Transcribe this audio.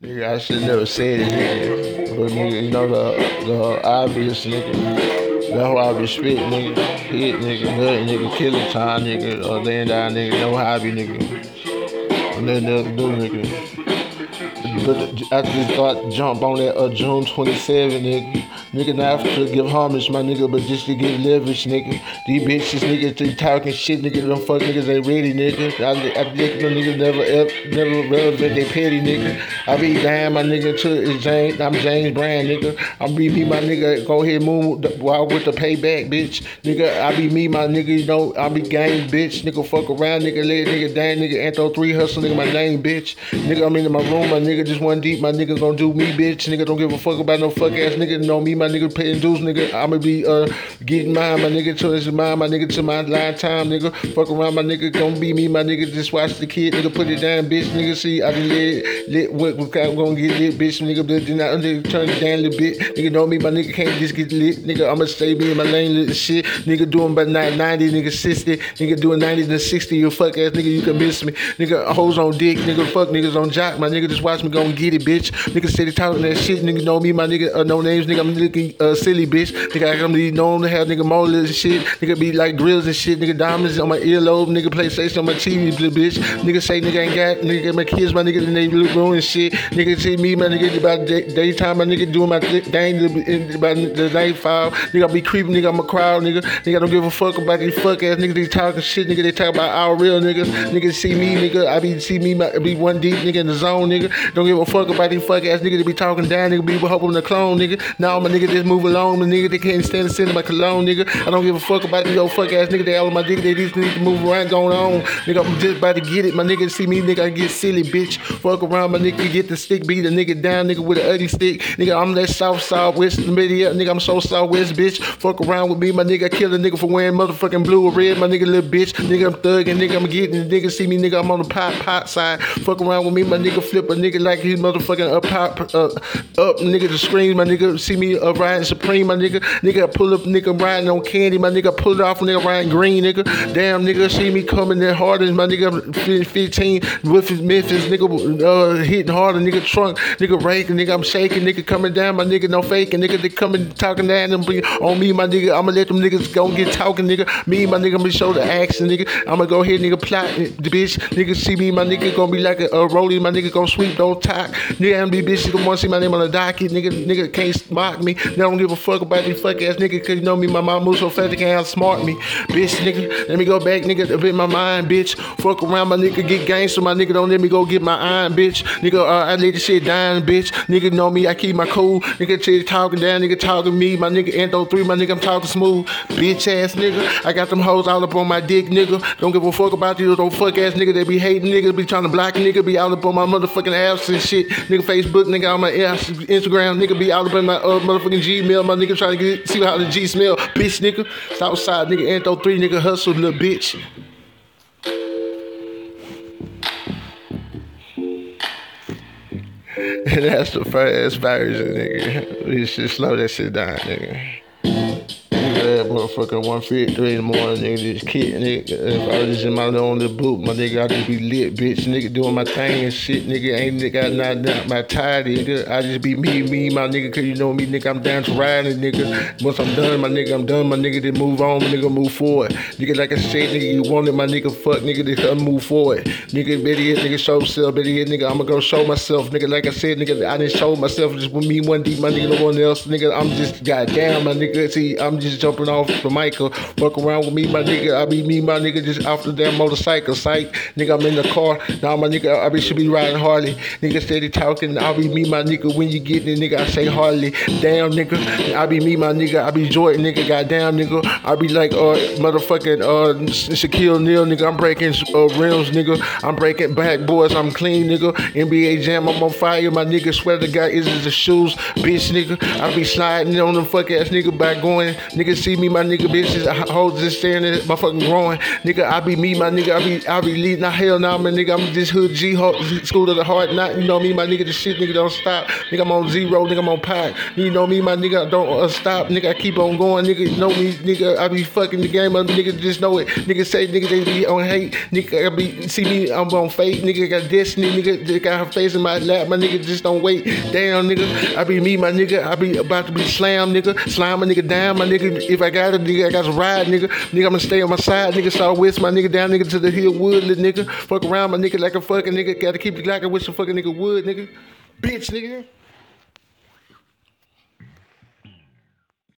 Nigga, I should never said it, nigga. But nigga, you know the the obvious nigga. That's why I be spit, nigga. Hit, nigga, nut, nigga, killing time, nigga, or laying down, nigga, no hobby, nigga. And then they'll do, nigga. But I just thought jump on that uh, June 27, nigga. Nigga, not to give homage, my nigga, but just to give leverage, nigga. These bitches, nigga, they talking shit, nigga. Them fuck niggas ain't ready, nigga. I, I think them niggas never, never relevant, they petty, nigga. I be damn, my nigga, to James, I'm James Brand, nigga. I'm be me, my nigga, go ahead, move while with the payback, bitch. Nigga, I be me, my nigga, you know, I be gang, bitch. Nigga, fuck around, nigga, let nigga down, nigga, Anto 3 hustle, nigga, my name, bitch. Nigga, I'm in my room, my nigga, just one deep, my nigga gonna do me, bitch. Nigga, don't give a fuck about no fuck ass nigga. Know me, my nigga, paying dues, nigga. I'ma be uh getting mine, my nigga, to this is mine, my nigga, to my line time, nigga. Fuck around, my nigga, gonna be me, my nigga. Just watch the kid, nigga, put it down, bitch, nigga. See, I done lit, lit, what, what I'm gonna get lit, bitch, nigga. But then I under turn it down a little bit, nigga. Know me, my nigga can't just get lit, nigga. I'ma stay me in my lane, little shit, nigga. Doing about 90, nigga, 60, nigga, doing 90 to 60, you fuck ass nigga, you can miss me, nigga. Hoes on dick, nigga, fuck niggas on jock, my nigga. Just watch me go and get it, bitch. Nigga steady talking that shit, nigga. Know me, my nigga. Uh, no names, nigga. I'm looking uh, silly, bitch. Nigga, I come to be known to have nigga molars and shit. Nigga be like grills and shit. Nigga diamonds on my earlobe. Nigga PlayStation on my TV, bitch. Nigga say nigga ain't got nigga my kids, my nigga in they look room and shit. Nigga see me, my nigga about day, daytime, my nigga doing my thing about the nightfall. Nigga I be creeping, nigga. I'm a crowd, nigga. Nigga I don't give a fuck about these fuck ass niggas. They talking shit, nigga. They talk about our real niggas. Nigga see me, nigga. I be see me, my, be one deep, nigga in the zone, nigga. Don't give a fuck about these fuck ass niggas. They be talking down, nigga. Be hoping to clone, nigga. Now my nigga just move along, my nigga. They can't stand the scent of my cologne, nigga. I don't give a fuck about these old fuck ass nigga. They all of my nigga. They just need to move around, going on, nigga. I'm just about to get it. My nigga see me, nigga. I get silly, bitch. Fuck around, my nigga. Get the stick, beat the nigga down, nigga, with a ugly stick, nigga. I'm that south south west media, nigga. I'm so southwest, bitch. Fuck around with me, my nigga. I kill a nigga for wearing motherfucking blue or red, my nigga, little bitch. Nigga, I'm thugging, nigga. I'm getting, nigga. See me, nigga. I'm on the pot pot side. Fuck around with me, my nigga. Flip a nigga like he motherfucking up pop uh, up, nigga. The screens, my nigga. See me uh, riding supreme, my nigga. Nigga, pull up, nigga, riding on candy, my nigga. Pull it off, nigga, riding green, nigga. Damn, nigga. See me coming harder than my nigga. I'm 15 with his Memphis, nigga. Uh, hitting harder, nigga. Trunk, nigga. Raking, nigga. I'm shaking, nigga. Coming down, my nigga. No faking, nigga. They coming talking down and be on me, my nigga. I'ma let them niggas go get talking, nigga. Me, my nigga, I'ma show the action, nigga. I'ma go ahead, nigga, plot the bitch. Nigga see me, my nigga gonna be like a, a rollie, my nigga gonna sweep, don't talk. Nigga, I'm be bitch, gonna wanna see my name on the docket, nigga. Nigga can't mock me. They don't give a fuck about these fuck ass nigga, cause you know me, my mom moves so fast they can't outsmart me. Bitch, nigga, let me go back, nigga, up in my mind, bitch. Fuck around, my nigga, get gangster, my nigga, don't let me go get my iron, bitch. Nigga, uh, I let this shit dying, bitch. Nigga know me, I keep my cool. Nigga, shit talking down, nigga talking me, my nigga, Anto 3, my nigga, I'm talking smooth. Bitch ass nigga, I got them hoes all up on my dick, nigga. Don't give a fuck about these old fuck ass nigga. They be hating nigga, be trying to block nigga, be all up on my motherfucking ass and shit. Nigga, Facebook, nigga, on my ass, Instagram, nigga, be all up in my uh, motherfucking Gmail, my nigga trying to get see how the G smell. Bitch, nigga, Southside, nigga, Anto 3, nigga, hustle, little bitch. And that's the first version, nigga. We should slow that shit down, nigga. Motherfucker 153 in the morning, nigga, just kid, nigga. If I was just in my own little boot, my nigga, I just be lit, bitch, nigga, doing my thing and shit, nigga. Ain't nigga not, not my tie, nigga. I just be me, me, my nigga, cause you know me, nigga, I'm down to riding, nigga. Once I'm done, my nigga, I'm done, my nigga, then move on, my nigga, move forward. Nigga, like I said, nigga, you wanted my nigga, fuck, nigga, then move forward. Nigga, better nigga, show myself, better nigga, I'ma go show myself, nigga, like I said, nigga, I didn't show myself just with me one deep, my nigga, no one else, nigga, I'm just, goddamn, my nigga, see, I'm just jumping off the Michael, fuck around with me, my nigga, I be me, my nigga, just off the damn motorcycle, psych, nigga, I'm in the car, now my nigga, I be should be riding Harley, nigga, steady talking, I be me, my nigga, when you get it, nigga, I say Harley, damn, nigga, I be me, my nigga, I be Jordan, nigga, goddamn, nigga, I be like, uh, motherfucking, uh, Shaquille O'Neal, nigga, I'm breaking, uh, rims, nigga, I'm breaking backboards, I'm clean, nigga, NBA Jam, I'm on fire, my nigga, swear to God, is the shoes, bitch, nigga, I be sliding on them fuck ass nigga by going, nigga, see me, my my nigga bitches. Hold just staying there, motherfucking growing. Nigga, I be me, my nigga. I be, I be leading. Not hell now, man, nigga. I'm this hood G school of the heart. Not, you know me, my nigga. The shit, nigga, don't stop. Nigga, I'm on zero, nigga. I'm on pack. You know me, my nigga. Don't uh, stop, nigga. I keep on going, nigga. You know me, nigga. I be fucking the game up, nigga. Just know it. Nigga say, nigga, they be on hate. Nigga, I be see me. I'm on fate. Nigga got destiny. Nigga, they got her face in my lap. My nigga just don't wait. Damn, nigga. I be me, my nigga. I be about to be slam, nigga. Slime a nigga down, my nigga. If I got it, nigga, I got to ride, nigga. Nigga, I'ma stay on my side, nigga. Southwest, my nigga. Down, nigga, to the hill wood, nigga. Fuck around, my nigga, like a fucking nigga. Gotta keep the Glock with some fucking nigga wood, nigga. Bitch, nigga.